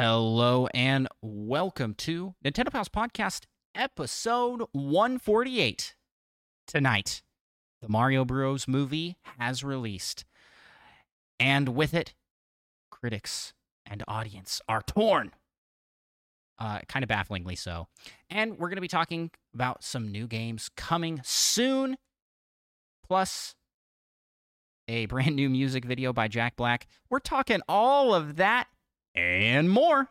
Hello and welcome to Nintendo Pals Podcast, episode 148. Tonight, the Mario Bros. movie has released, and with it, critics and audience are torn. Uh, kind of bafflingly so. And we're going to be talking about some new games coming soon, plus a brand new music video by Jack Black. We're talking all of that and more.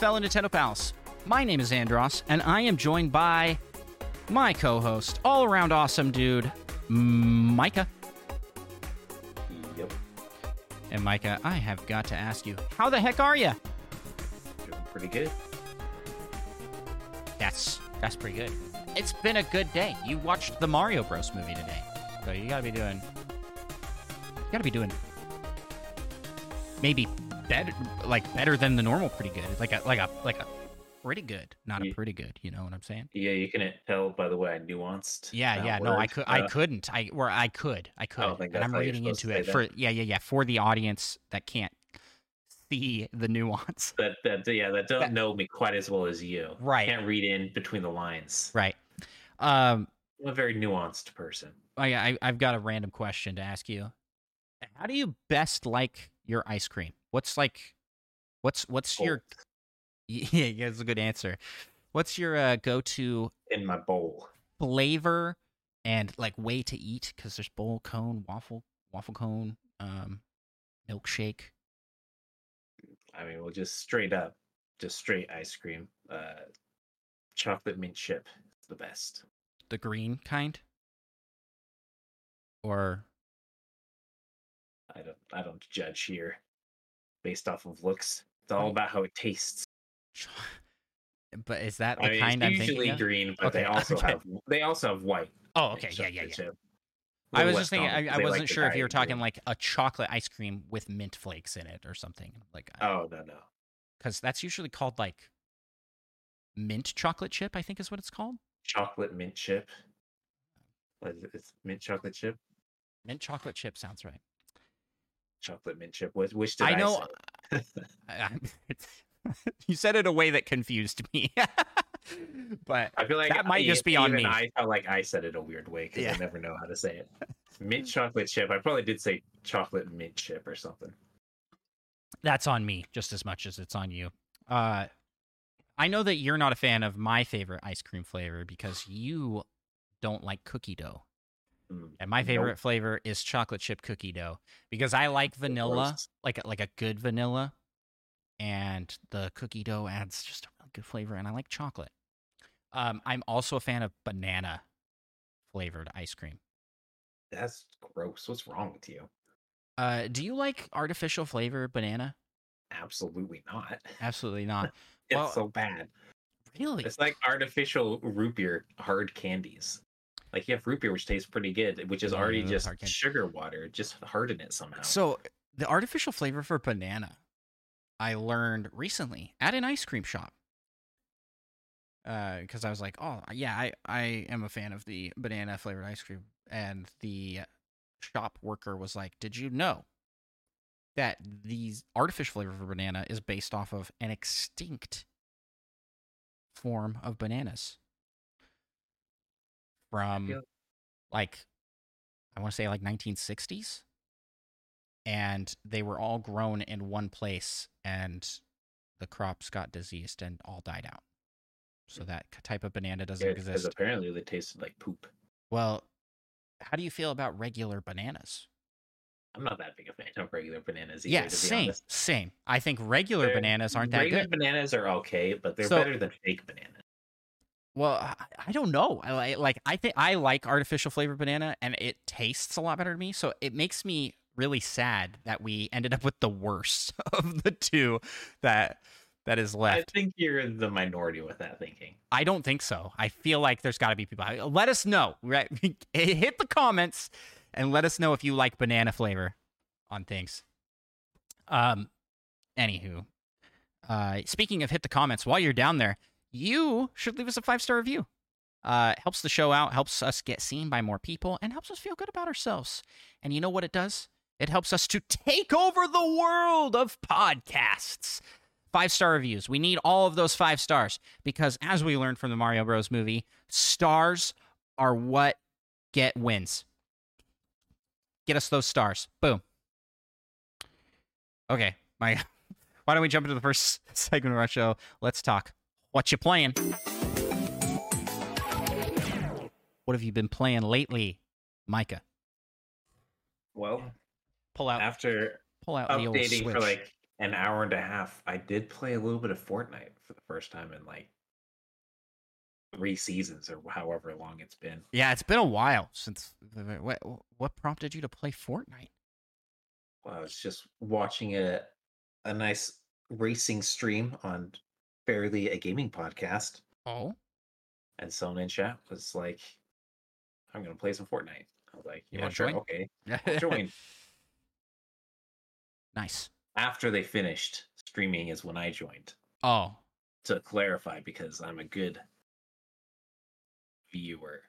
Fellow Nintendo pals. My name is Andross, and I am joined by my co-host, all-around awesome dude, Micah. Yep, And Micah, I have got to ask you, how the heck are you? doing pretty good. That's that's pretty good. It's been a good day. You watched the Mario Bros. movie today, so you gotta be doing. You gotta be doing. Maybe better, like better than the normal. Pretty good. Like a like a like a pretty good, not a pretty good. You know what I'm saying? Yeah, you can tell by the way I nuanced. Yeah, that yeah. No, I word. could. I Uh, couldn't. I or I could. I could. think and I'm reading into it for yeah, yeah, yeah. For the audience that can't see the nuance. That that yeah, that don't That- know me quite as well as you. Right. Can't read in between the lines. Right. Um. I'm a very nuanced person. I, I I've got a random question to ask you. How do you best like your ice cream? What's like, what's what's your yeah? yeah, That's a good answer. What's your uh, go-to in my bowl. flavor and like way to eat? Because there's bowl cone, waffle, waffle cone, um, milkshake. I mean, we'll just straight up, just straight ice cream. Uh, chocolate mint chip is the best. the green kind or I don't I don't judge here based off of looks. It's all about how it tastes. but is that the I mean, kind I'm usually thinking of? green, but they also okay. have they also have white. oh okay yeah yeah yeah i was just thinking i, I wasn't like sure if you were talking green. like a chocolate ice cream with mint flakes in it or something like Oh no no. because that's usually called like mint chocolate chip i think is what it's called chocolate mint chip. What is it? It's mint chocolate chip. mint chocolate chip sounds right Chocolate mint chip. Which, which did i I, know say? I, you said it a way that confused me but I feel like that might I- just be on me. I felt like I said it a weird way because Yeah. I never know how to say it. Mint chocolate chip. I probably did say chocolate mint chip or something. that's on me just as much as it's on you. Uh, I know that you're not a fan of my favorite ice cream flavor because you don't like cookie dough. Mm, And my Nope. favorite flavor is chocolate chip cookie dough because I like vanilla, like a, like a good vanilla, and the cookie dough adds just a really good flavor. And I like chocolate. Um, I'm also a fan of banana flavored ice cream. That's gross. What's wrong with you? Uh, do you like artificial flavor banana? Absolutely not. Absolutely not. It's Well, so bad. Really? It's like artificial root beer hard candies. Like you have root beer, which tastes pretty good, which is already those just hard candy- sugar water. Just harden it somehow. So the artificial flavor for banana, I learned recently at an ice cream shop. Uh, because I was like, oh yeah, I I am a fan of the banana flavored ice cream, and the shop worker was like, did you know that these artificial flavor for banana is based off of an extinct form of bananas from feel- like I want to say like 1960s and they were all grown in one place and the crops got diseased and all died out. So that type of banana doesn't Yeah, because exist. apparently they tasted like poop. Well, how do you feel about regular bananas? I'm not that big a fan of regular bananas either. yeah, same, honest. same. I think regular They're- bananas aren't that regular good. bananas are okay, but they're So- better than fake bananas. Well, I, I don't know. I like like I think I like artificial flavored banana and it tastes a lot better to me. So it makes me really sad that we ended up with the worst of the two that that is left. I think you're the minority with that thinking. I don't think so. I feel like there's got to be people. Let us know. Right? Hit the comments and let us know if you like banana flavor on things. Um, anywho, uh, speaking of hit the comments, while you're down there, you should leave us a five star review. Uh, helps the show out, helps us get seen by more people, and helps us feel good about ourselves. And you know what it does? It helps us to take over the world of podcasts. Five star reviews. We need all of those five stars because, as we learned from the Mario Bros. movie, stars are what get wins. Get us those stars. Boom. Okay, my. Why don't we jump into the first segment of our show? Let's talk. What you playing? What have you been playing lately, Micah? Well, Pull out, after pull out updating for like an hour and a half, I did play a little bit of Fortnite for the first time in like three seasons or however long it's been. yeah, it's been a while since. What, what prompted you to play Fortnite? Well, I was just watching a a nice racing stream on Fairly a Gaming podcast, Oh, and someone in chat was like, "I'm gonna play some Fortnite." I was like, You "Yeah, sure, join?" okay." Join. nice. After they finished streaming is when I joined. Oh, To clarify, because I'm a good viewer.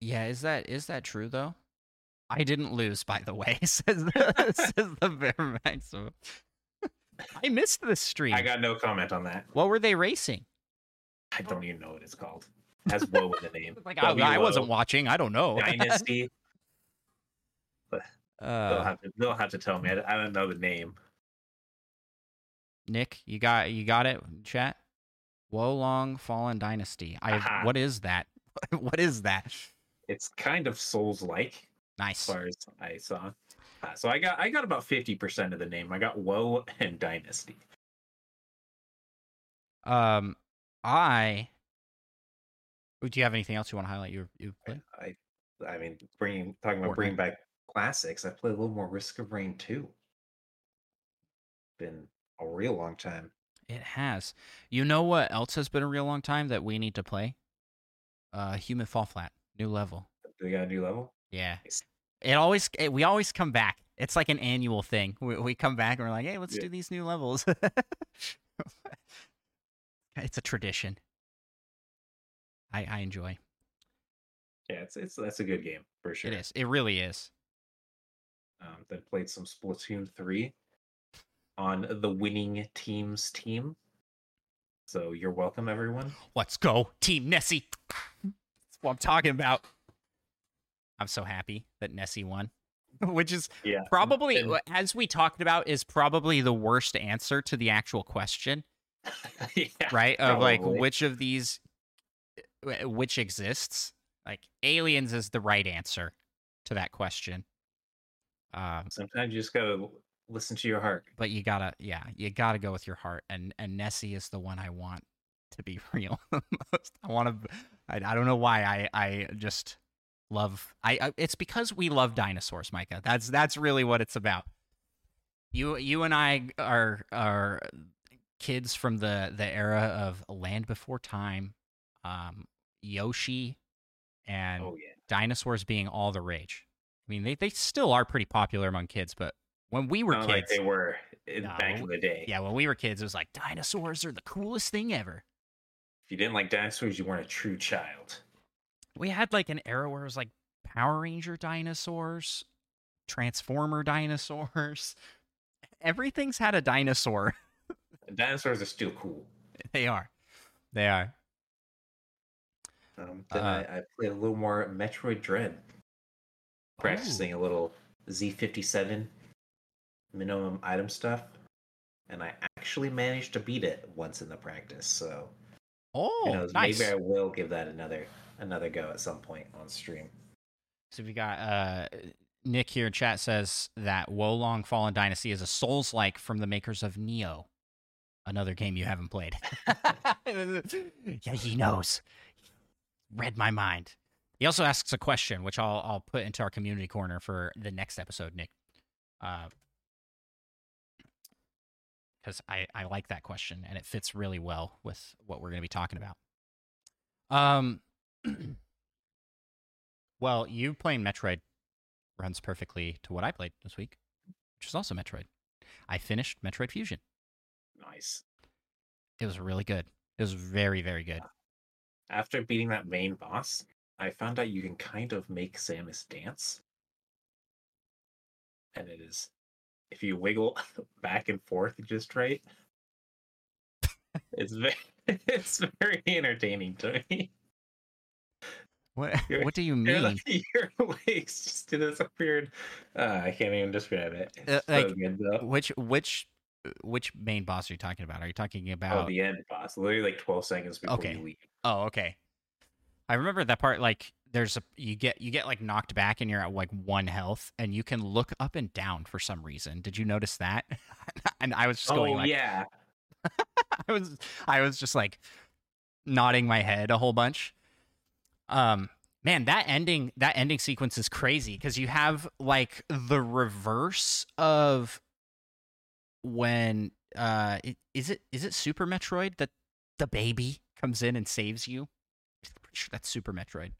yeah. Is that is that true though? I didn't lose, by the way. Says the, says the Bear Maximum. I missed the stream. I got no comment on that. what were they racing? I don't even know what it's called. It has woe in the name. Like I, I wasn't watching. I don't know. Dynasty. they'll uh, have to. They'll have to tell me. I, I don't know the name. Nick, you got you got it. Chat. Wo Long Fallen Dynasty. I. Aha. What is that? what is that? It's kind of Souls like, Nice. as far as I saw. Uh, so I got I got about fifty percent of the name. I got Woe and Dynasty. Um, I. Do you have anything else you want to highlight? You you I, played? I, I mean, bringing talking about Fortnite. bringing back classics. I played a little more Risk of Rain too. Been a real long time. It has. You know what else has been a real long time that we need to play? Uh, Human Fall Flat, new level. Do we got a new level? Yeah. Nice. It always it, we always come back. It's like an annual thing. We, we come back and we're like, hey, let's Yeah. do these new levels. it's a tradition. I I enjoy. Yeah, it's it's that's a good game for sure. It is. It really is. Um, then played some Splatoon three on the winning team's team. So you're welcome, everyone. Let's go, Team Nessie. That's what I'm talking about. I'm so happy that Nessie won, which is Yeah, probably, and- as we talked about, is probably the worst answer to the actual question, yeah, right? Of like which of these, uh, which exists. Like aliens is the right answer to that question. Um, Sometimes you just gotta listen to your heart. but you gotta, yeah, you gotta go with your heart, and and Nessie is the one I want to be real. most. I want to. I, I don't know why. I I just love. I, I it's because we love dinosaurs, Micah. That's that's really what it's about. You you and I are are kids from the the era of Land Before Time, um, Yoshi, and Oh yeah, dinosaurs being all the rage. I mean, they, they still are pretty popular among kids, but when we were not kids, like they were in, No, back in the day. yeah, when we were kids, it was like dinosaurs are the coolest thing ever. If you didn't like dinosaurs, you weren't a true child. We had like an era where it was like Power Ranger dinosaurs, Transformer dinosaurs. Everything's had a dinosaur. Dinosaurs are still cool. they are. They are. Um, then Uh, I, I played a little more Metroid Dread, practicing a little Z57 minimum item stuff, and I actually managed to beat it once in the practice. So Oh, nice. Maybe I will give that another another go at some point on stream. So we got uh, Nick here in chat says that Wo Long Fallen Dynasty is a Souls like from the makers of Nioh, another game you haven't played. yeah, he knows. Read my mind. He also asks a question, which I'll I'll put into our community corner for the next episode, Nick. because I I like that question and it fits really well with what we're going to be talking about. Um, well, you playing Metroid runs perfectly to what I played this week, which is also Metroid. I finished Metroid Fusion. Nice. It was really good. It was very very good. Uh, after beating that main boss, I found out you can kind of make Samus dance. And it is if you wiggle back and forth just right. it's very it's very entertaining to me. What what do you mean? your legs just do this weird. Uh, I can't even describe it. Uh, It's so good. Which which which main boss are you talking about? Are you talking Oh, about the end boss. Literally like 12 seconds before Okay. you leave. Oh, okay. I remember that part. Like, there's a you get you get like knocked back, and you're at like one health, and you can look up and down for some reason. Did you notice that? and I was just Oh going like, yeah. I was I was just like nodding my head a whole bunch. Um, man, that ending that ending sequence is crazy because you have like the reverse of when uh is it is it Super Metroid that the baby comes in and saves you? I'm pretty sure that's Super Metroid.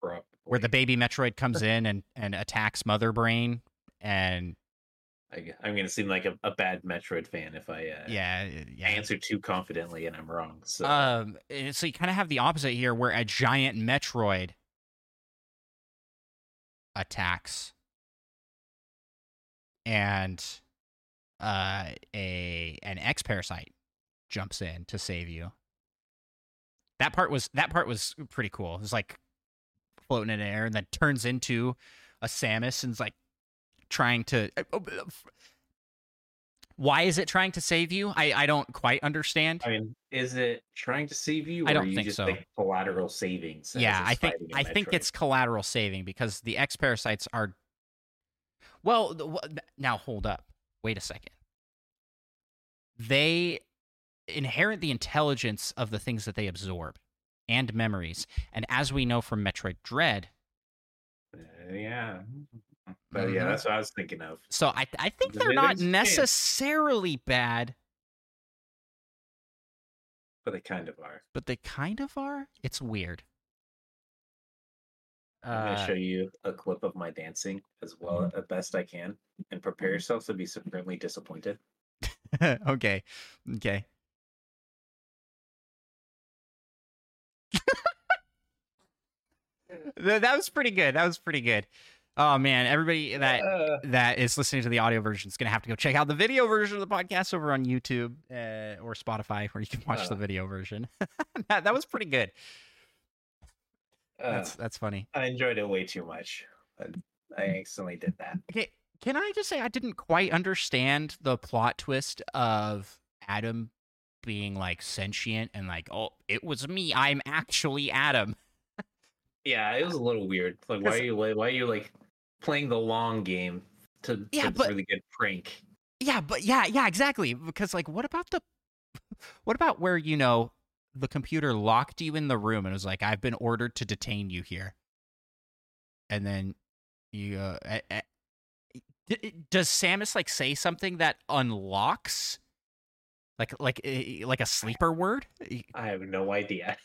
Bro, Where the baby Metroid comes in and, and attacks Mother Brain and I, I'm gonna seem like a, a bad Metroid fan if I uh, yeah, yeah. answer too confidently and I'm wrong. So Um, so you kind of have the opposite here, where a giant Metroid attacks, and uh, a an X parasite jumps in to save you. That part was that part was pretty cool. It was like floating in air, and then turns into a Samus and's like trying to. Uh, uh, uh, why is it trying to save you? I, I don't quite understand. I mean, is it trying to save you? Or I don't you think just so. Like collateral savings. yeah i think i think it's collateral saving because the x parasites are well the- now hold up wait a second they inherit the intelligence of the things that they absorb and memories and as we know from metroid dread Uh, yeah. But yeah, Mhm. that's what I was thinking of. so i i think they're not a chance. necessarily bad But they kind of are. but they kind of are it's weird I'm Uh, gonna show you a clip of my dancing as well Mm-hmm. as best I can, and prepare yourself to be supremely disappointed. okay. Okay. That was pretty good. That was pretty good. Oh man, everybody that Uh, that is listening to the audio version is going to have to go check out the video version of the podcast over on YouTube uh, or Spotify, where you can watch the Uh. video version. that, that was pretty good. uh, That's that's funny. I enjoyed it way too much. I, I accidentally did that. Okay, can I just say I didn't quite understand the plot twist of Adam being like sentient and like, oh, it was me. I'm actually Adam. Yeah, it was a little weird. Like, why are you why are you like playing the long game to Yeah, to but- really good prank? Yeah, but yeah, yeah, exactly. Because like, what about the, what about where you know the computer locked you in the room and was like, I've been ordered to detain you here, and then you, uh, does Samus like say something that unlocks, like like eh, like a sleeper word? I have no idea.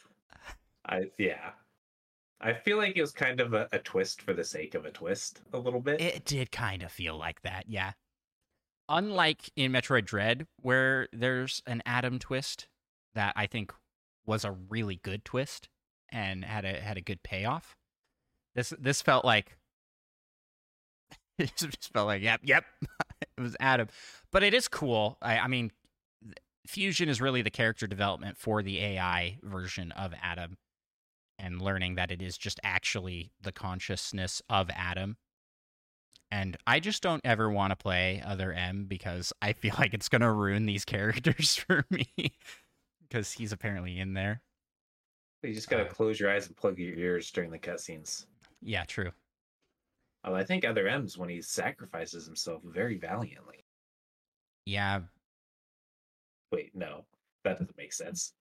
I yeah. I feel like it was kind of a, a twist for the sake of a twist, a little bit. It did kind of feel like that, yeah. Unlike in Metroid Dread, where there's an Adam twist that I think was a really good twist and had a had a good payoff. This this felt like it just felt like yep yep it was Adam, but it is cool. I, I mean, Fusion is really the character development for the AI version of Adam, and learning that it is just actually the consciousness of Adam and I just don't ever want to play other M because I feel like it's gonna ruin these characters for me because he's apparently in there. You just gotta Uh, close your eyes and plug your ears during the cutscenes. Yeah, true. Although I think other M's when he sacrifices himself very valiantly. Yeah, Wait, no, that doesn't make sense.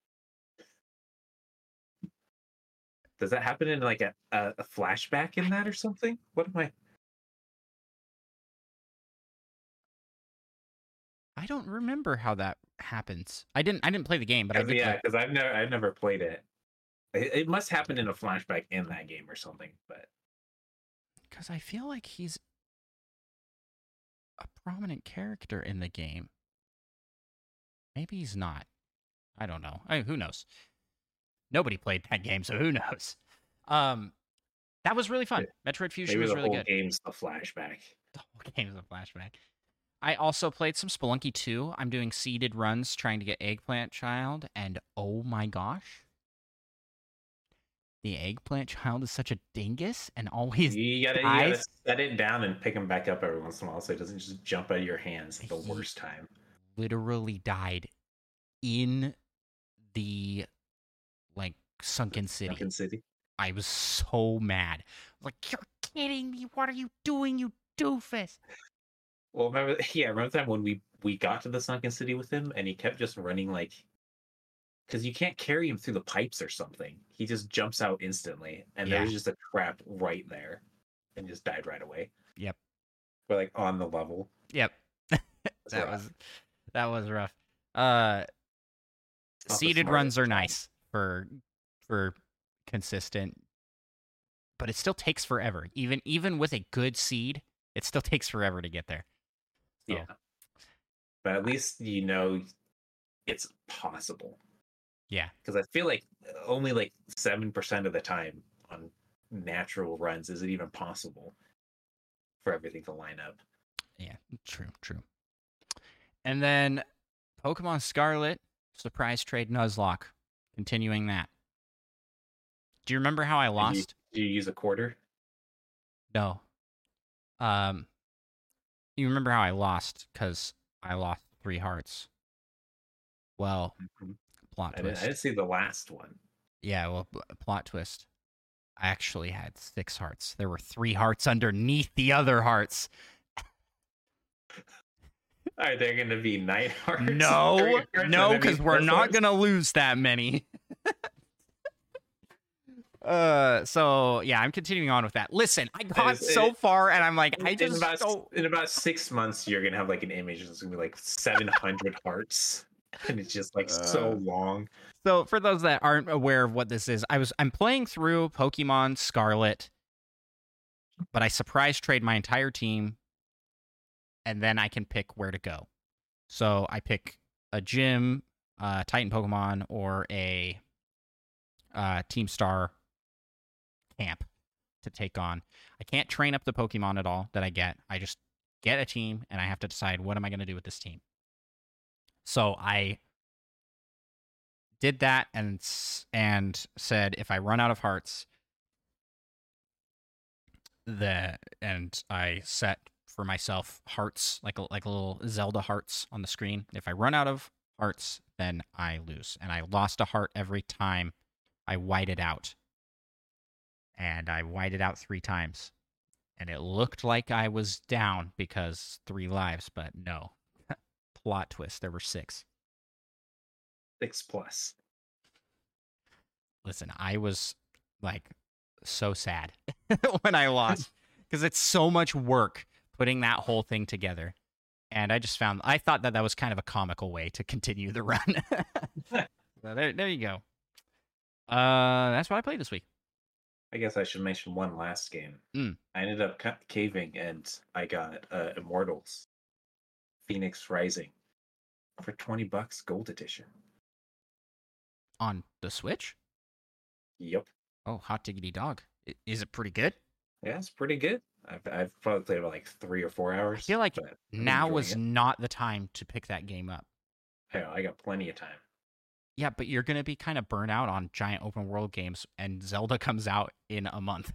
does that happen in like a, a, flashback in that or something? What am I? I don't remember how that happens. I didn't. I didn't play the game, but I yeah, because I've never, I've never played it. it. It must happen in a flashback in that game or something. But because I feel like he's a prominent character in the game. Maybe he's not. I don't know. I, who knows? Nobody played that game, so who knows? Um, that was really fun. Metroid Fusion maybe was the really whole good. game's a flashback. The whole game is a flashback. I also played some Spelunky 2. I'm doing seeded runs trying to get Eggplant Child, and oh my gosh. The Eggplant Child is such a dingus and always You gotta, you gotta set it down and pick him back up every once in a while so it doesn't just jump out of your hands at the He- worst time. literally died in the like sunken city. Sunken City. I was so mad. Like, you're kidding me. What are you doing, you doofus? Well, remember, yeah, remember the time when we we got to the sunken city with him, and he kept just running like, because you can't carry him through the pipes or something. He just jumps out instantly, and Yeah. there's just a trap right there, and just died right away. Yep. We're like on the level. Yep. That rough. was that was rough. Uh It's not the seeded runs are nice for for consistent but it still takes forever. Even even with a good seed, it still takes forever to get there. So, Yeah. But at least you know it's possible. Yeah. Because I feel like only like seven percent of the time on natural runs is it even possible for everything to line up. Yeah, true, true. And then Pokemon Scarlet surprise trade Nuzlocke, continuing that. Do you remember how I you- lost? Do you use a quarter? No. Um, you remember how I lost because I lost three hearts. Well, plot I didn't, twist. I didn't see the last one. Yeah, well, plot twist. I actually had six hearts. There were three hearts underneath the other hearts. Are there going to be nine hearts? No, no, because we're not one? gonna lose that many. uh, so yeah, I'm continuing on with that. Listen, I got so it- far, and I'm like, I In just about, don't. in about six months, you're gonna have like an image that's gonna be like 700 hearts, and it's just like so Uh, long. So for those that aren't aware of what this is, I was I'm playing through Pokemon Scarlet, but I surprise trade my entire team, and then I can pick where to go. So I pick a gym, uh, Titan Pokemon, or a uh, Team Star camp to take on. I can't train up the Pokemon at all that I get. I just get a team, and I have to decide what am I going to do with this team. So I did that and and said if I run out of hearts, the and I set for myself hearts like a, like little Zelda hearts on the screen. If I run out of hearts, then I lose, and I lost a heart every time I whited out, and I whited out three times, and it looked like I was down because three lives, but no. Plot twist: there were six. Six plus. listen, I was like so sad when I lost because it's so much work putting that whole thing together. And I just found I thought that that was kind of a comical way to continue the run. so there, there you go. Uh, that's what I played this week. I guess I should mention one last game. Mm. I ended up ca- caving and I got uh, Immortals, Phoenix Rising, for twenty bucks, gold edition. On the Switch? Yep. Oh, hot diggity dog! Is it pretty good? Yeah, it's pretty good. I've, I've probably played about like three or four hours. I feel like Now was it. not the time to pick that game up. Hell, I got plenty of time. Yeah, but you're gonna be kind of burnt out on giant open world games, and Zelda comes out in a month.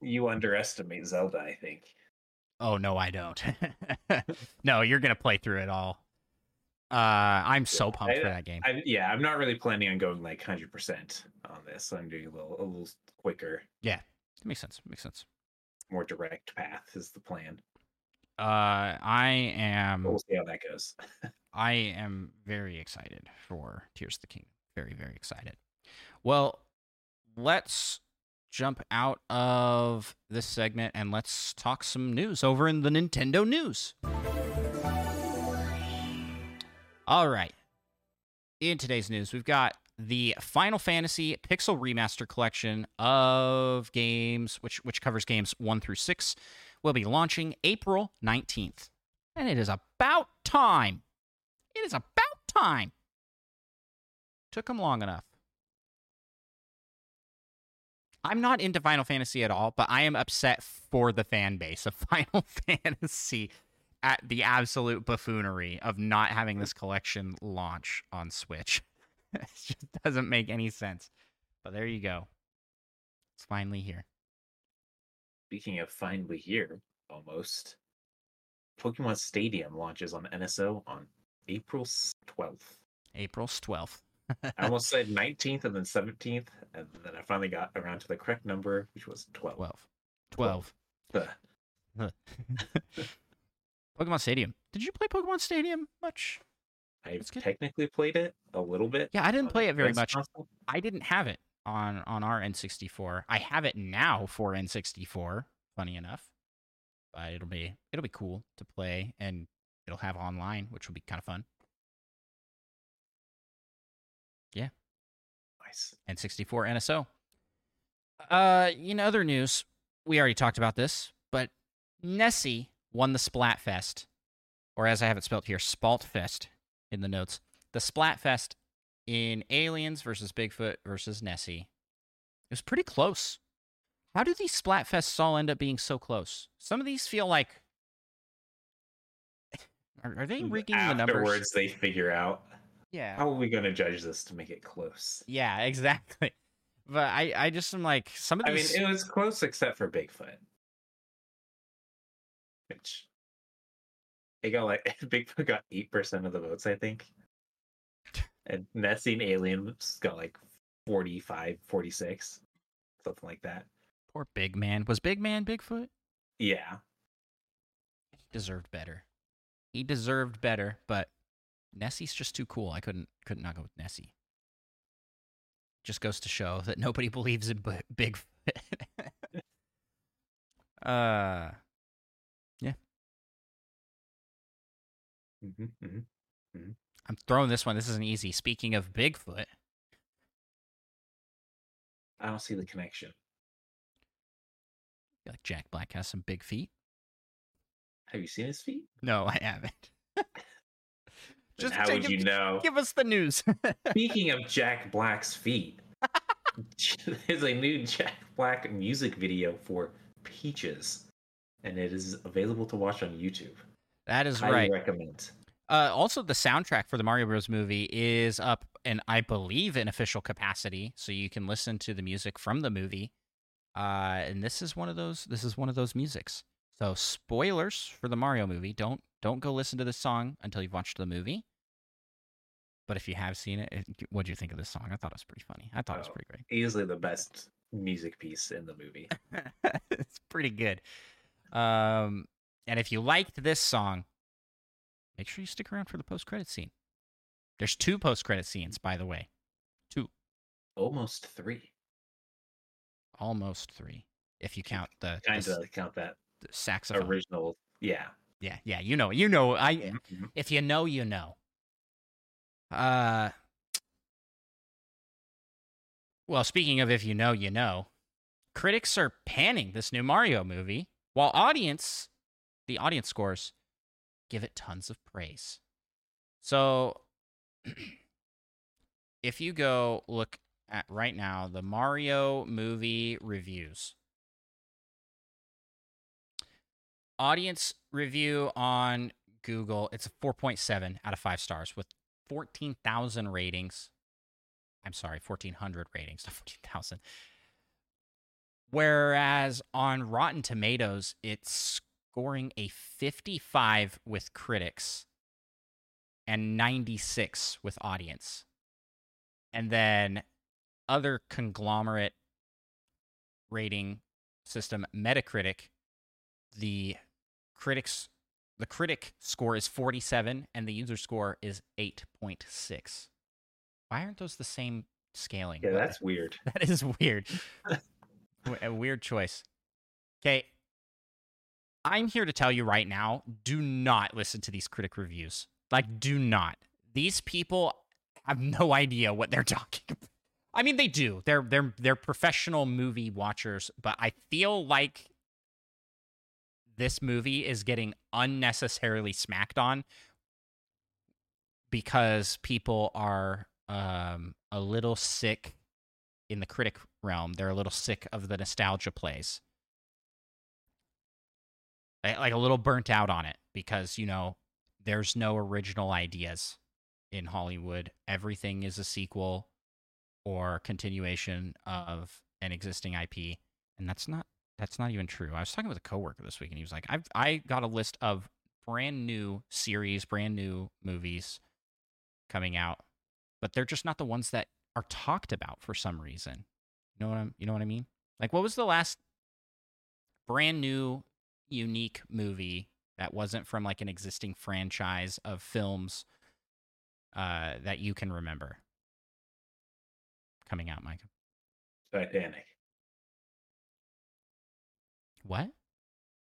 You underestimate Zelda, I think. Oh no, I don't. no, you're gonna play through it all. Uh, I'm so pumped I- for that game. I, yeah, I'm not really planning on going like hundred percent on this. I'm doing a little, a little quicker, makes sense. Makes sense. more direct path is the plan. Uh, I am. But we'll see how that goes. I am very excited for Tears of the Kingdom. Very, very excited. Well, let's jump out of this segment and let's talk some news over in the Nintendo news. All right. In today's news, we've got the Final Fantasy Pixel Remaster collection of games, which which covers games one through six, will be launching April nineteenth, and it is about time. It is about time. Took them long enough. I'm not into Final Fantasy at all, but I am upset for the fan base of Final Fantasy at the absolute buffoonery of not having this collection launch on Switch. it just doesn't make any sense. But there you go. It's finally here. Speaking of finally here, almost, Pokemon Stadium launches on NSO on April 12th. April 12th. I almost said 19th and then 17th, and then I finally got around to the correct number, which was 12. 12. 12. Ugh. Pokemon Stadium. Did you play Pokemon Stadium much? I've technically played it a little bit. Yeah, I didn't play it very much. console. I didn't have it on on our N64. I have it now for N64. Funny enough, but it'll be it'll be cool to play, and it'll have online, which will be kind of fun. Yeah. Nice. N64 NSO. Uh, in other news, we already talked about this, but Nessie won the Splatfest, or as I have it spelled here, Spaltfest in the notes. The Splatfest in Aliens versus Bigfoot versus Nessie. It was pretty close. How do these Splatfests all end up being so close? Some of these feel like. Are, are they rigging the numbers? Afterwards, they figure out Yeah. how are we going to judge this to make it close. Yeah, exactly. But I, I just am like some of these. I mean, it was close except for Bigfoot, which it got like Bigfoot got eight percent of the votes, I think, and Nessie and Aliens got like 45, 46, something like that. Poor Big Man. Was Big Man Bigfoot? Yeah, He deserved better. He deserved better, but Nessie's just too cool. I couldn't couldn't not go with Nessie. Just goes to show that nobody believes in B- Bigfoot. uh, hmm hmm I'm throwing this one. This isn't easy. Speaking of Bigfoot, I don't see the connection. Like Jack Black has some big feet. Have you seen his feet? No, I haven't. Just how would him- you know? Give us the news. Speaking of Jack Black's feet, there's a new Jack Black music video for Peaches, and it is available to watch on YouTube. That is right. recommend. Uh, also, the soundtrack for the Mario Bros. movie is up, and I believe in official capacity, so you can listen to the music from the movie. Uh, and this is one of those. This is one of those musics. So, spoilers for the Mario movie. Don't don't go listen to this song until you've watched the movie. But if you have seen it, it what do you think of this song? I thought it was pretty funny. I thought it was Oh. pretty great. Easily the best music piece in the movie. it's pretty good. Um, and if you liked this song, make sure you stick around for the post credit scene. There's two post credit scenes, by the way. Two, Almost three. almost three, if you count the, Kind of count that the saxophone. original. Yeah. Yeah, yeah, you know, you know. I Mhm. if you know, you know. Uh. Well, speaking of if you know, you know, critics are panning this new Mario movie, while audience, the audience scores, give it tons of praise. So, if you go look at right now the Mario movie reviews, audience review on Google, it's a 4.7 out of 5 stars with 14,000 ratings. I'm sorry, 1,400 ratings, not 14,000. Whereas on Rotten Tomatoes, it's scoring a 55 with critics and 96 with audience. And then other conglomerate rating system, Metacritic, the critics the critic score is 47 and the user score is 8.6. Why aren't those the same scaling? Yeah, that's weird. that is weird. a weird choice. Okay. I'm here to tell you right now, do not listen to these critic reviews. Like do not. these people have no idea what they're talking about. I mean, they do. They're they're they're professional movie watchers, but I feel like this movie is getting unnecessarily smacked on because people are um, a little sick in the critic realm. They're a little sick of the nostalgia plays, like a little burnt out on it because you know there's no original ideas in Hollywood. Everything is a sequel or continuation of an existing IP, and that's not that's not even true. I was talking with a coworker this week, and he was like, "I've I got a list of brand new series, brand new movies coming out, but they're just not the ones that are talked about for some reason. You know what I'm? You know what I mean? Like, what was the last brand new, unique movie that wasn't from like an existing franchise of films uh, that you can remember coming out, Micah? Titanic. What?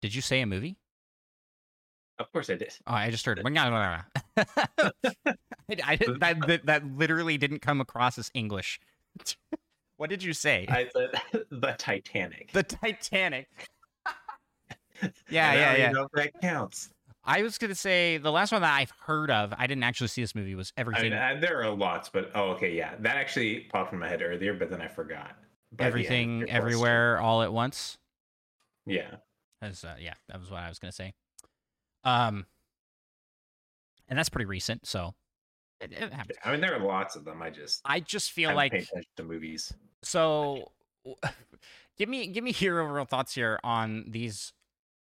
Did you say a movie? Of course I did. Oh, I just heard. I, I, that, that, that literally didn't come across as English. what did you say? I said the Titanic. The Titanic. yeah, yeah, yeah. know that counts. I was gonna say the last one that I've heard of. I didn't actually see this movie. Was everything. I mean, there are lots, but oh, okay, yeah, that actually popped in my head earlier, but then I forgot. by the end of everything, question. everywhere, all at once. Yeah, As uh, yeah, that was what I was gonna say. Um, and that's pretty recent, so it, it happens. I mean, there are lots of them. I just I just feel like the movies. so. Give me give me your overall thoughts here on these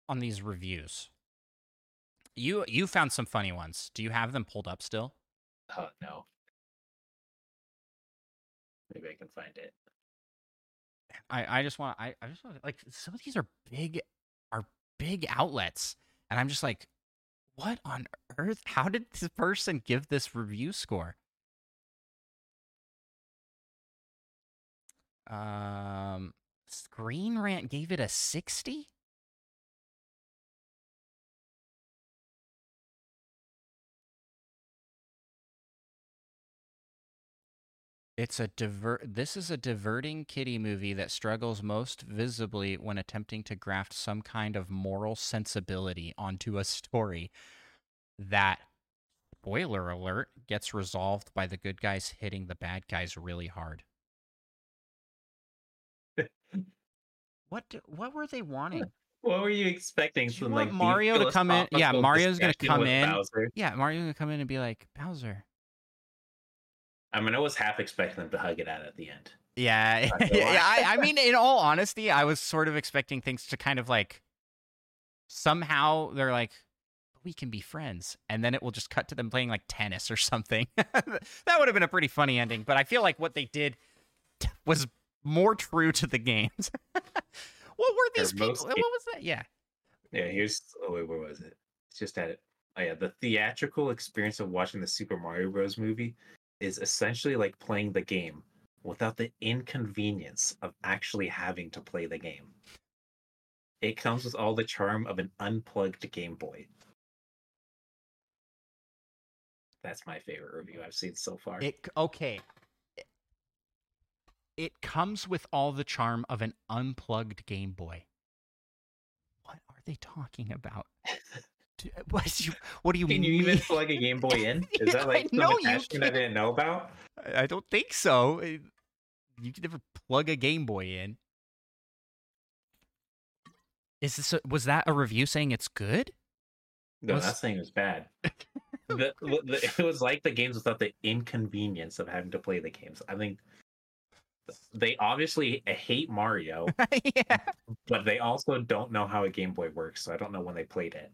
on these reviews. You you found some funny ones. Do you have them pulled up still? Oh no, maybe I can find it. I, I just want I, I just want like some of these are big are big outlets and I'm just like what on earth how did this person give this review score um Screen Rant gave it a 60 It's a diver this is a diverting kiddie movie that struggles most visibly when attempting to graft some kind of moral sensibility onto a story that spoiler alert gets resolved by the good guys hitting the bad guys really hard. what do, what were they wanting? What were you expecting? Do you like Mario to come in- yeah, Mario's gonna come in. Bowser? Yeah, Mario's going to come in and be like, "Bowser, I mean, I was half expecting them to hug it out at the end. Yeah, yeah. I, I mean, in all honesty, I was sort of expecting things to kind of like somehow they're like, we can be friends, and then it will just cut to them playing like tennis or something. that would have been a pretty funny ending. But I feel like what they did was more true to the games. what were They're these people? What was that? Yeah, Yeah, here's oh wait, where was it? It's just at it. Oh yeah, the theatrical experience of watching the Super Mario Bros. movie is essentially like playing the game without the inconvenience of actually having to play the game. It comes with all the charm of an unplugged Game Boy. That's my favorite review I've seen so far. it okay. It, it comes with all the charm of an unplugged Game Boy. What are they talking about? What do you, what do you Can mean? you even plug a Game Boy in? Is Yeah, that like some attachment I didn't know about? I don't think so. Uh, You can never plug a Game Boy in. Is this a, was that a review saying it's good? No, Was- not saying it was bad. the, the, it was like the games without the inconvenience of having to play the games. I think they obviously hate Mario, yeah. but they also don't know how a Game Boy works. So I don't know when they played it.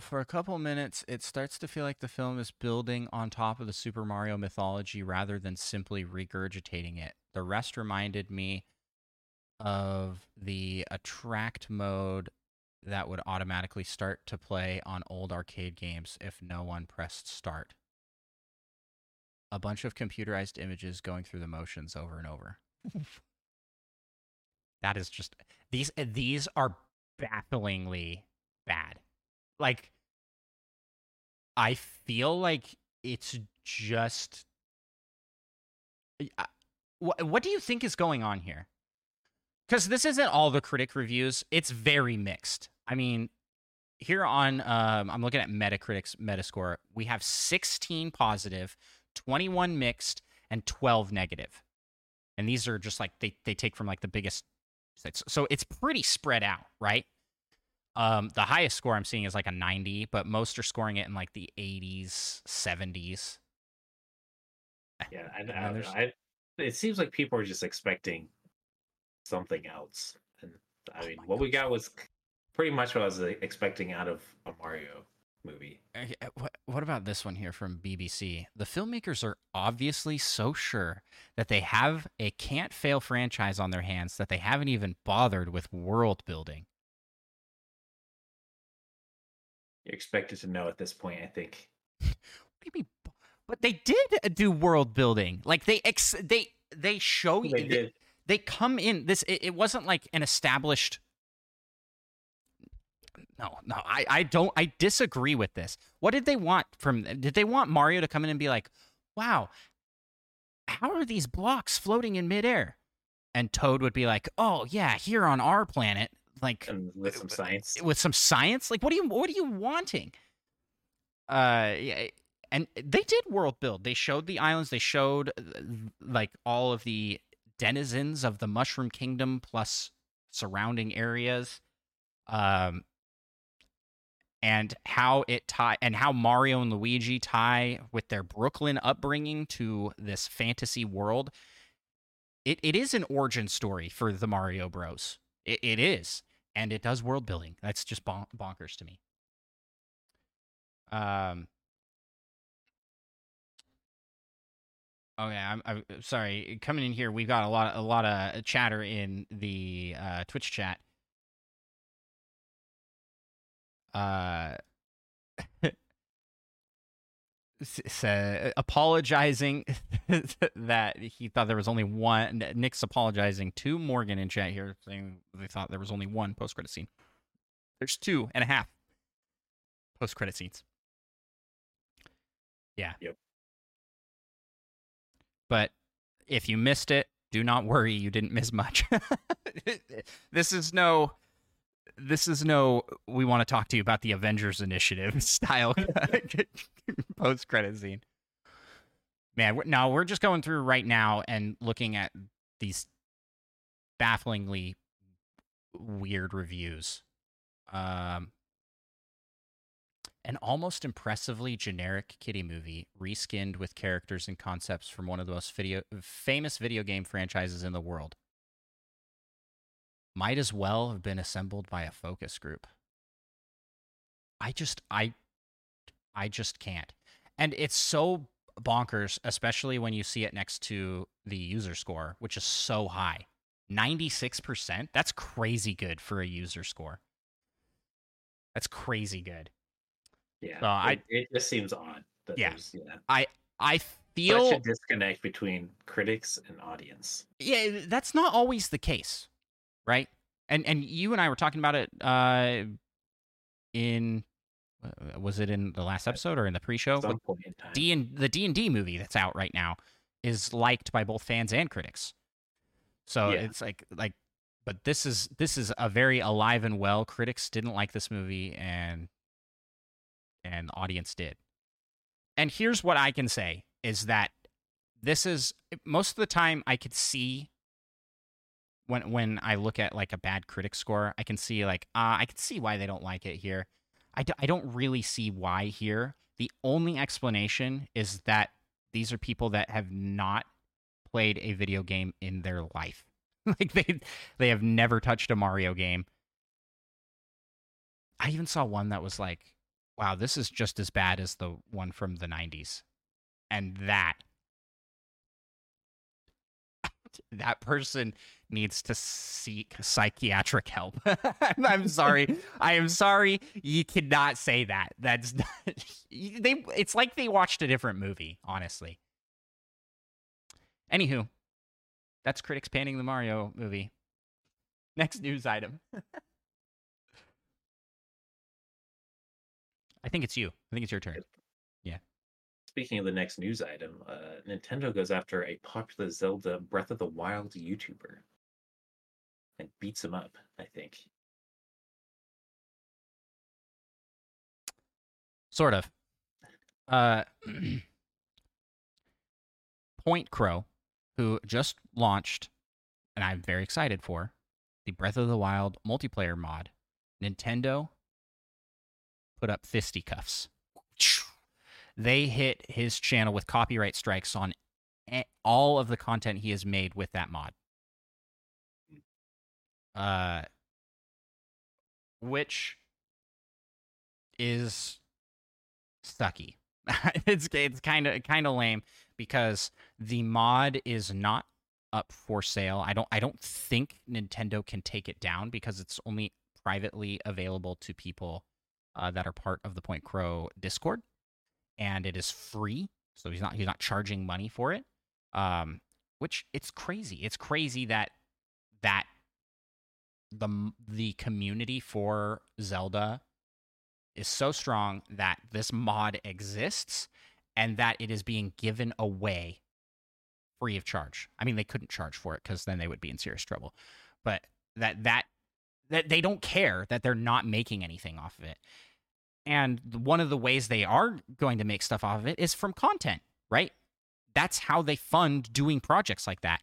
For a couple minutes, it starts to feel like the film is building on top of the Super Mario mythology rather than simply regurgitating it. The rest reminded me of the attract mode that would automatically start to play on old arcade games if no one pressed start. A bunch of computerized images going through the motions over and over. that is just these these are bafflingly. Like I feel like it's just. What What do you think is going on here? Because this isn't all the critic reviews. It's very mixed. I mean, here on um, I'm looking at Metacritic's Metascore. We have 16 positive, 21 mixed, and 12 negative. And these are just like they they take from like the biggest. So it's pretty spread out, right? Um, the highest score I'm seeing is like a 90, but most are scoring it in like the 80s, 70s. Yeah, I, I, I, it seems like people are just expecting something else. And I oh mean, what gosh. we got was pretty much what I was uh, expecting out of a Mario movie. What, what about this one here from BBC? The filmmakers are obviously so sure that they have a can't fail franchise on their hands that they haven't even bothered with world building. You're expected to know at this point, I think. what do you mean? But they did uh, do world building. Like they ex- they they show you. They, they, they, come in this. It, it wasn't like an established no, no, I, I don't. I disagree with this. What did they want from? Did they want Mario to come in and be like, "Wow, how are these blocks floating in midair?" And Toad would be like, "Oh yeah, here on our planet, like and with some science, with some science. Like, what are you, what are you wanting?" Uh, yeah, and they did world build. They showed the islands. They showed like all of the denizens of the Mushroom Kingdom plus surrounding areas. Um, and how it tie and how Mario and Luigi tie with their Brooklyn upbringing to this fantasy world. It it is an origin story for the Mario Bros. It, it is, and it does world building. That's just bon- bonkers to me. Um. Okay, I'm, I'm sorry. Coming in here, we've got a lot, a lot of chatter in the uh, Twitch chat uh, Uh, apologizing that he thought there was only one. Nick's apologizing to Morgan in chat here, saying they thought there was only one post credit scene. There's two and a half post credit scenes. Yeah. Yep. But if you missed it, do not worry, you didn't miss much. this is no this is no we want to talk to you about the Avengers Initiative style post credit scene. Man, we're, now we're just going through right now and looking at these bafflingly weird reviews. Um, an almost impressively generic kitty movie reskinned with characters and concepts from one of the most video famous video game franchises in the world might as well have been assembled by a focus group. I just I I just can't. And it's so bonkers, especially when you see it next to the user score, which is so high. 96%. That's crazy good for a user score. That's crazy good. Yeah. So it, I it just seems odd yeah, yeah. I I feel such a disconnect between critics and audience. Yeah, that's not always the case right? And and you and I were talking about it uh, in uh, was it in the last episode or in the pre-show? D and the D and D movie that's out right now is liked by both fans and critics. So yeah. it's like like, but this is this is a very alive and well. Critics didn't like this movie, and and the audience did. And here's what I can say is that this is most of the time I could see when when I look at like a bad critic score, I can see like uh, I can see why they don't like it here. I don't really see why here. The only explanation is that these are people that have not played a video game in their life. like they they have never touched a Mario game. I even saw one that was like, wow, this is just as bad as the one from the 90s. And that that person needs to seek psychiatric help. I'm sorry. I am sorry. You cannot say that. That's not, they. It's like they watched a different movie. Honestly. Anywho, that's critics panning the Mario movie. Next news item. I think it's you. I think it's your turn. Speaking of the next news item, uh, Nintendo goes after a popular Zelda Breath of the Wild YouTuber and beats him up, I think. Sort of. Uh, Point Crow, who just launched, and I'm very excited for, the Breath of the Wild multiplayer mod. Nintendo put up fisticuffs. They hit his channel with copyright strikes on all of the content he has made with that mod. Uh, which is sucky. it's it's kind of kind of lame because the mod is not up for sale. I don't I don't think Nintendo can take it down because it's only privately available to people uh, that are part of the Point Crow Discord, and it is free. So he's not he's not charging money for it. Um, which it's crazy. It's crazy that that the the community for Zelda is so strong that this mod exists and that it is being given away free of charge. I mean, they couldn't charge for it because then they would be in serious trouble. But that that that they don't care that they're not making anything off of it. And one of the ways they are going to make stuff off of it is from content, right? That's how they fund doing projects like that.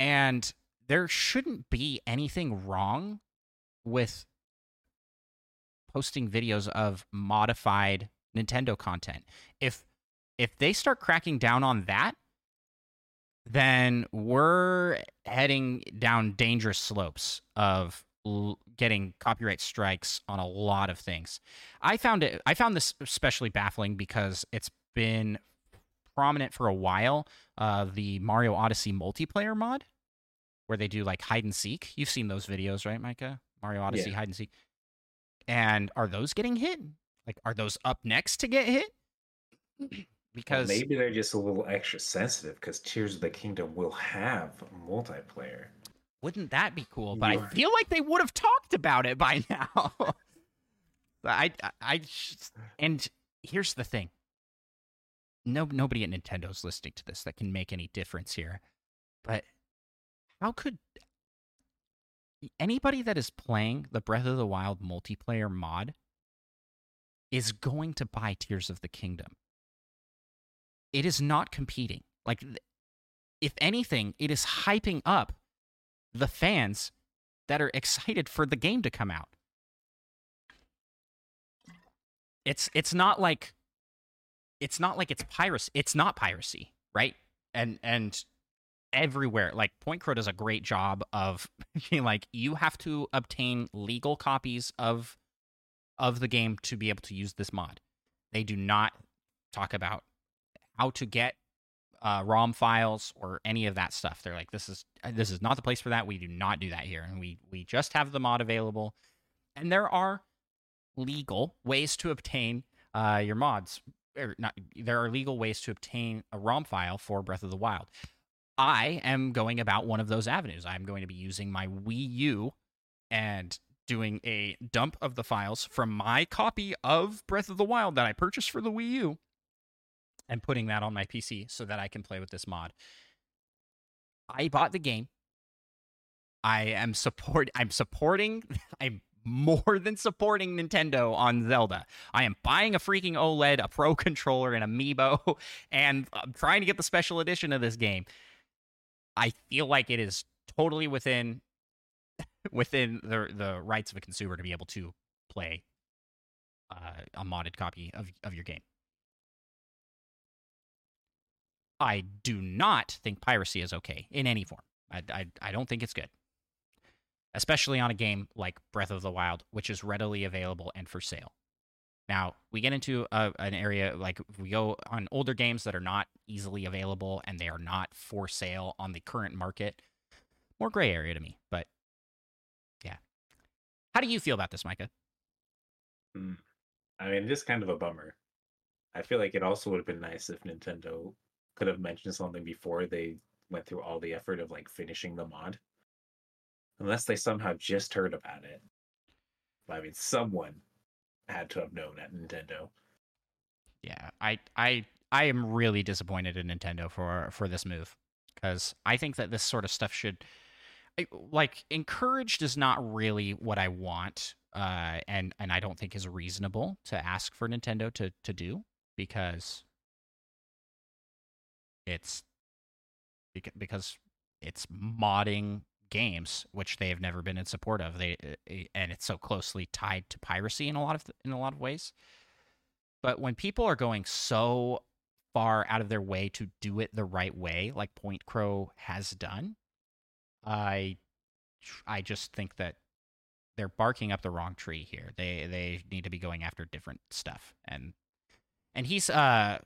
And there shouldn't be anything wrong with posting videos of modified Nintendo content. If if they start cracking down on that, then we're heading down dangerous slopes of l- getting copyright strikes on a lot of things. I found it I found this especially baffling because it's been prominent for a while uh, the Mario Odyssey multiplayer mod where they do like hide and seek. You've seen those videos, right, Micah? Mario Odyssey yeah. hide and seek. And are those getting hit? Like, are those up next to get hit? Because well, maybe they're just a little extra sensitive because Tears of the Kingdom will have multiplayer. Wouldn't that be cool? But I feel like they would have talked about it by now. I, I, I, and here's the thing. No, nobody at Nintendo's listening to this that can make any difference here. But how could anybody that is playing the Breath of the Wild multiplayer mod is going to buy Tears of the Kingdom. It is not competing. Like, if anything, it is hyping up the fans that are excited for the game to come out. It's it's not like it's not like it's piracy. It's not piracy, right? And and everywhere. Like Point Crow does a great job of being like you have to obtain legal copies of of the game to be able to use this mod. They do not talk about how to get uh, ROM files or any of that stuff. They're like, this is uh, this is not the place for that. We do not do that here, and we we just have the mod available. And there are legal ways to obtain uh, your mods. Or not, there are legal ways to obtain a ROM file for Breath of the Wild. I am going about one of those avenues. I'm going to be using my Wii U and doing a dump of the files from my copy of Breath of the Wild that I purchased for the Wii U and putting that on my PC so that I can play with this mod. I bought the game. I am support I'm supporting I'm more than supporting Nintendo on Zelda. I am buying a freaking OLED, a Pro controller, and Amiibo, and I'm trying to get the special edition of this game. I feel like it is totally within within the the rights of a consumer to be able to play uh, a modded copy of of your game. I do not think piracy is okay in any form. I, I, I don't think it's good, especially on a game like Breath of the Wild, which is readily available and for sale. Now, we get into a, an area like we go on older games that are not easily available and they are not for sale on the current market. More gray area to me, but yeah. How do you feel about this, Micah? Hmm. I mean, it is kind of a bummer. I feel like it also would have been nice if Nintendo could have mentioned something before they went through all the effort of like finishing the mod. Unless they somehow just heard about it. I mean, someone had to have known at Nintendo. Yeah, I I I am really disappointed in Nintendo for for this move because I think that this sort of stuff should like encouraged is not really what I want, uh, and and I don't think is reasonable to ask for Nintendo to to do because it's because it's modding games which they have never been in support of. They and it's so closely tied to piracy in a lot of in a lot of ways. But when people are going so far out of their way to do it the right way like point crow has done i i just think that they're barking up the wrong tree here. They they need to be going after different stuff. And and he's uh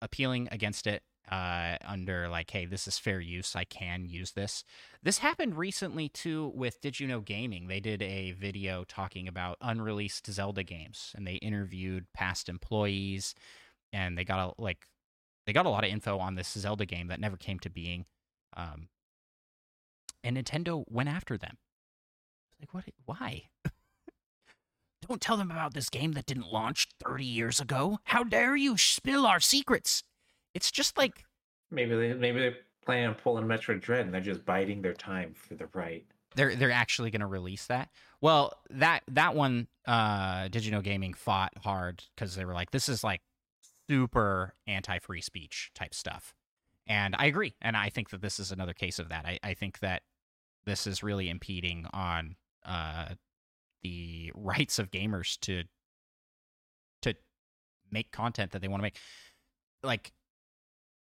appealing against it uh, under like, hey, this is fair use. I can use this. This happened recently too with Did You Know Gaming. They did a video talking about unreleased Zelda games, and they interviewed past employees, and they got a like, they got a lot of info on this Zelda game that never came to being. Um, and Nintendo went after them. Like, what? Why? Don't tell them about this game that didn't launch 30 years ago. How dare you spill our secrets? It's just like maybe they maybe they plan on pulling Metroid Dread and they're just biding their time for the right. They're they're actually going to release that. Well, that that one, uh, Did you know Gaming fought hard because they were like, this is like super anti-free speech type stuff, and I agree. And I think that this is another case of that. I, I think that this is really impeding on uh, the rights of gamers to to make content that they want to make. Like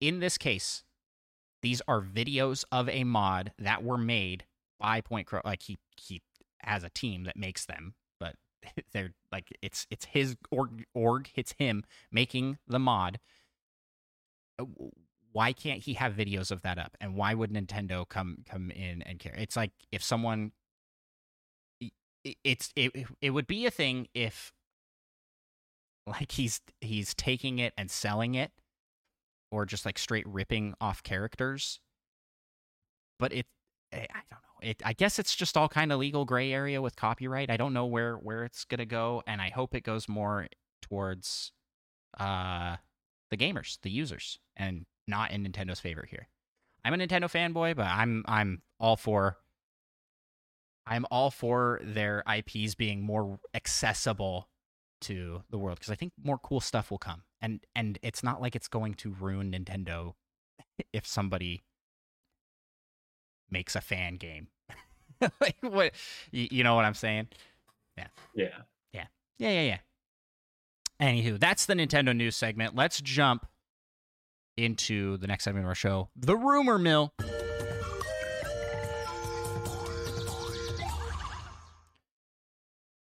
in this case, these are videos of a mod that were made by Point Crow. Like he he has a team that makes them, but they're like it's it's his org org. It's him making the mod. Uh, why can't he have videos of that up? And why would Nintendo come come in and care? It's like if someone it's it it would be a thing if like he's he's taking it and selling it or just like straight ripping off characters. But it, eh, I don't know. It, I guess it's just all kind of legal gray area with copyright. I don't know where where it's gonna go, and I hope it goes more towards uh the gamers, the users, and not in Nintendo's favor here. I'm a Nintendo fanboy, but I'm I'm all for I'm all for their IPs being more accessible to the world because I think more cool stuff will come. And and it's not like it's going to ruin Nintendo if somebody makes a fan game. like what you, you know what I'm saying? Yeah. Yeah. Yeah. Yeah, yeah, yeah. Anywho, that's the Nintendo news segment. Let's jump into the next segment of our show, the rumor mill.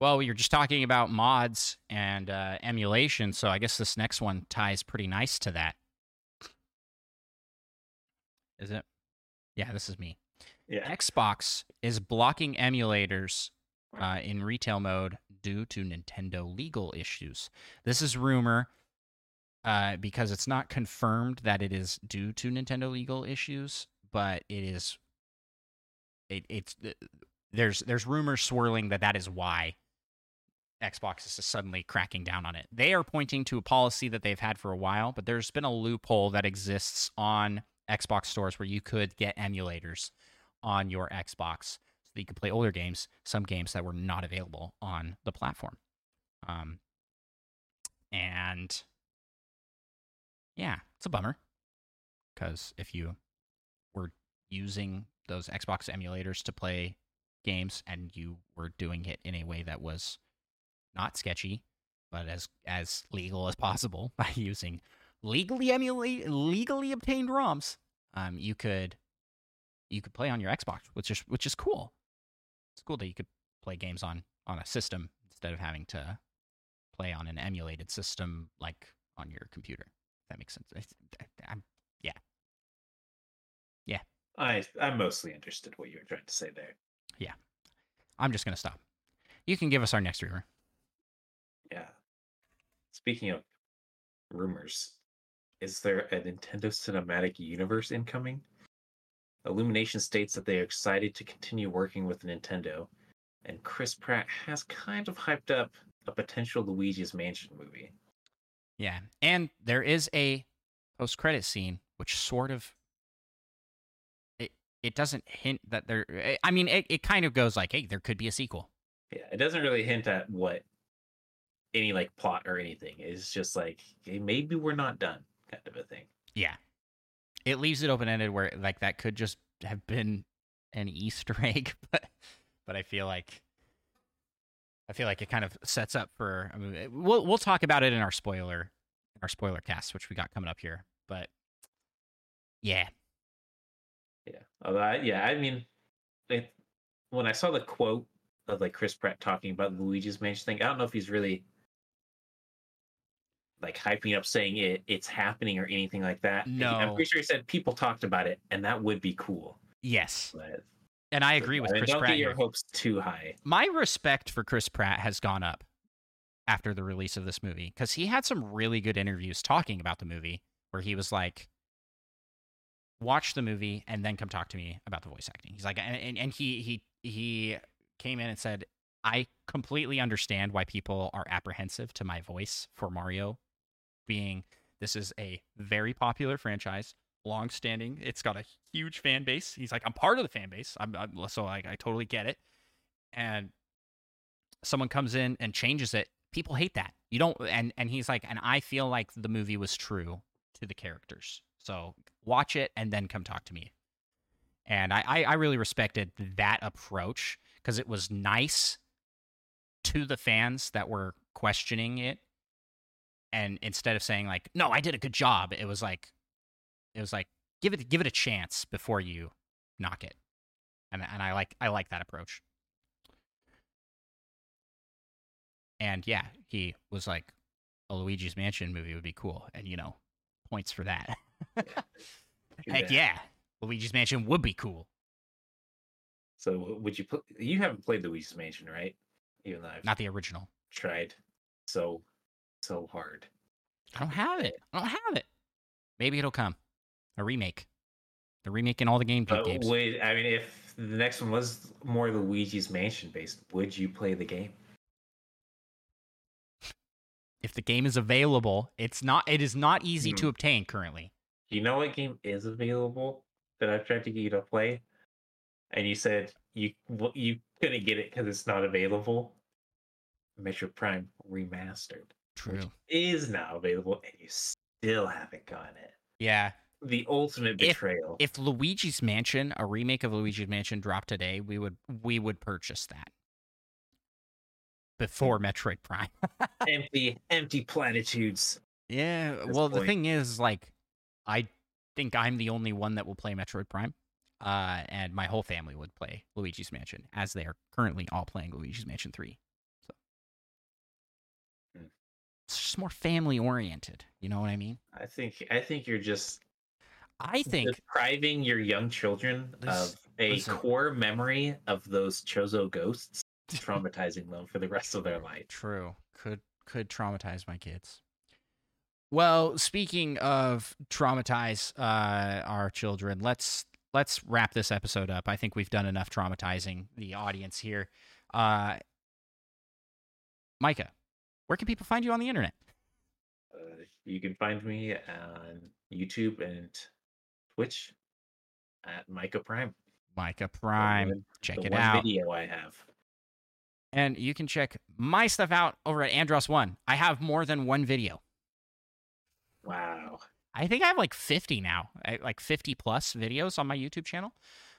Well, you're just talking about mods and uh, emulation, so I guess this next one ties pretty nice to that. Is it? Yeah, this is me. Yeah. Xbox is blocking emulators uh, in retail mode due to Nintendo legal issues. This is rumor uh, because it's not confirmed that it is due to Nintendo legal issues, but it is. It, it's there's there's rumors swirling that that is why Xbox is suddenly cracking down on it. They are pointing to a policy that they've had for a while, but there's been a loophole that exists on Xbox stores where you could get emulators on your Xbox so that you could play older games, some games that were not available on the platform. Um, and yeah, it's a bummer because if you were using those Xbox emulators to play games and you were doing it in a way that was not sketchy, but as as legal as possible by using legally emulate legally obtained ROMs. Um, you could you could play on your Xbox, which is which is cool. It's cool that you could play games on on a system instead of having to play on an emulated system like on your computer. If that makes sense. I'm, yeah, yeah. I I mostly understood what you were trying to say there. Yeah, I'm just gonna stop. You can give us our next rumor. Yeah. Speaking of rumors, is there a Nintendo Cinematic Universe incoming? Illumination states that they are excited to continue working with Nintendo, and Chris Pratt has kind of hyped up a potential Luigi's Mansion movie. Yeah. And there is a post credit scene which sort of it it doesn't hint that there eh, I mean it, it kind of goes like, hey, there could be a sequel. Yeah, it doesn't really hint at what any like plot or anything. It's just like hey, maybe we're not done, kind of a thing. Yeah. It leaves it open ended where like that could just have been an Easter egg, but but I feel like I feel like it kind of sets up for. I mean, we'll we'll talk about it in our spoiler, our spoiler cast, which we got coming up here. But yeah, yeah, Although I, yeah. I mean, it, when I saw the quote of like Chris Pratt talking about Luigi's Mansion thing, I don't know if he's really like hyping up saying it it's happening or anything like that. No, I'm pretty sure he said people talked about it and that would be cool. Yes, but and I agree with Chris don't Pratt. get your hopes too high. My respect for Chris Pratt has gone up after the release of this movie because he had some really good interviews talking about the movie where he was like, "Watch the movie and then come talk to me about the voice acting." He's like, and, and, and he he he came in and said, "I completely understand why people are apprehensive to my voice for Mario, being this is a very popular franchise." long standing. It's got a huge fan base. He's like, I'm part of the fan base. I'm, I'm so I, I totally get it. And someone comes in and changes it. People hate that. You don't. And and he's like, and I feel like the movie was true to the characters. So watch it and then come talk to me. And I I, I really respected that approach because it was nice to the fans that were questioning it. And instead of saying like, no, I did a good job, it was like, it was like give it give it a chance before you knock it. And and i like i like that approach. And yeah he was like a luigi's mansion movie would be cool and you know points for that. Heck yeah. luigi's mansion would be cool. So would you put? You haven't played Luigi's Mansion, right? Even though I've not the original. tried. So so hard. i don't have it i don't have it maybe it'll come a remake they're remaking all the game But games would I mean if the next one was more Luigi's Mansion based, would you play the game? if the game is available it's not it is not easy to Hmm. obtain currently you know what game is available that I've tried to get you to play? And you said you you couldn't get it because it's not available. Metroid Prime Remastered True. Which is now available, and you still haven't gotten it. Yeah. The ultimate betrayal. If, if Luigi's Mansion, a remake of Luigi's Mansion, dropped today, we would we would purchase that before Metroid Prime. empty, empty platitudes. Yeah. Well, point. the thing is, like, I think I'm the only one that will play Metroid Prime. Uh, and my whole family would play Luigi's Mansion as they are currently all playing Luigi's Mansion 3 it's just more family oriented. You know what I mean? I think I think you're just I think depriving your young children This- of a listen. core memory of those Chozo ghosts, traumatizing them for the rest of their life. True. Could could traumatize my kids. Well, speaking of traumatize uh, our children, let's let's wrap this episode up. I think we've done enough traumatizing the audience here. Uh, Micah, where can people find you on the internet? Uh, you can find me on YouTube and Twitch at Micah Prime. Micah Prime. one- Check the it out. Video I have. And you can check my stuff out over at Andross One. I have more than one video. Wow. I think I have like 50 now, I- like 50 plus videos on my YouTube channel.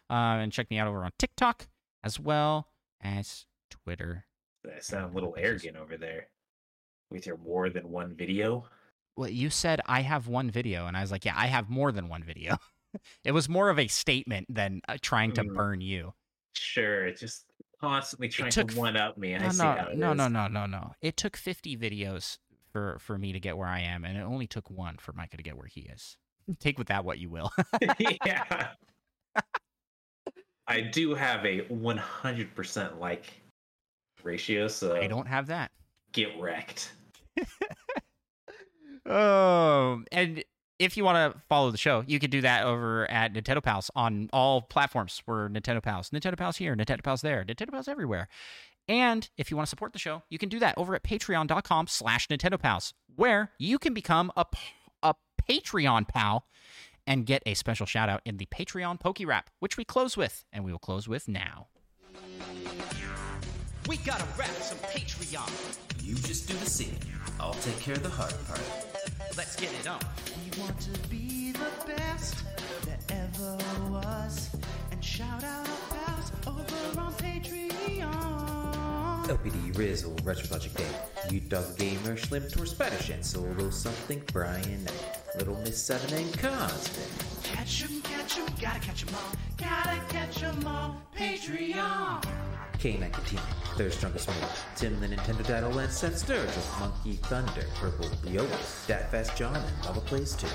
Uh, and check me out over on TikTok as well as Twitter. I sound a little arrogant over there with your more than one video. Well, you said I have one video, and I was like, yeah, I have more than one video. it was more of a statement than uh, trying to Mm. burn you. Sure, it's just constantly trying took to one up me. I No, see no, how no, no, no, no, no. It took 50 videos for for me to get where I am, and it only took one for Micah to get where he is. Take with that what you will. yeah. I do have a 100% like ratio, so I don't have that. get wrecked. Oh, and if you want to follow the show, you can do that over at Nintendo Pals on all platforms. We're Nintendo Pals. Nintendo Pals here, Nintendo Pals there, Nintendo Pals everywhere. And if you want to support the show, you can do that over at patreon.com slash Nintendo Pals. where you can become a, a Patreon pal and get a special shout out in the Patreon Poke Rap, which we close with, and we will close with now. We gotta rap some Patreon. You just do the singing. I'll take care of the hard part. Let's get it on. We want to be the best that ever was. And shout out our pals over on Patreon. LPD, Rizzle, Retro Project Day, You Dog Gamer, Slim Tour, Spanish, and Solo Something, Brian, Little Miss Seven, and Cosmic. Catch 'em, catch 'em, gotta catch 'em all. Gotta catch 'em all. Patreon. K9 Katina, Third Strongest Move, Tim the Nintendo Title, and Seth Sturgill, Monkey Thunder, Purple Yoda, Dat Fast John, and Lava Plays 2.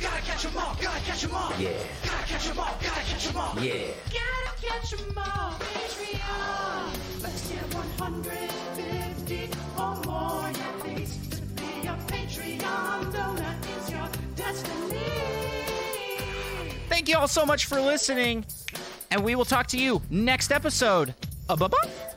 Gotta catch 'em all. Gotta catch 'em all. Yeah, Gotta catch 'em all. Gotta catch 'em all. yeah. Gotta catch 'em all. Patreon. Let's get 150 or more, yeah, please. To be a Patreon donor is your destiny. Thank you all so much for listening, and we will talk to you next episode. Uh, bye bye.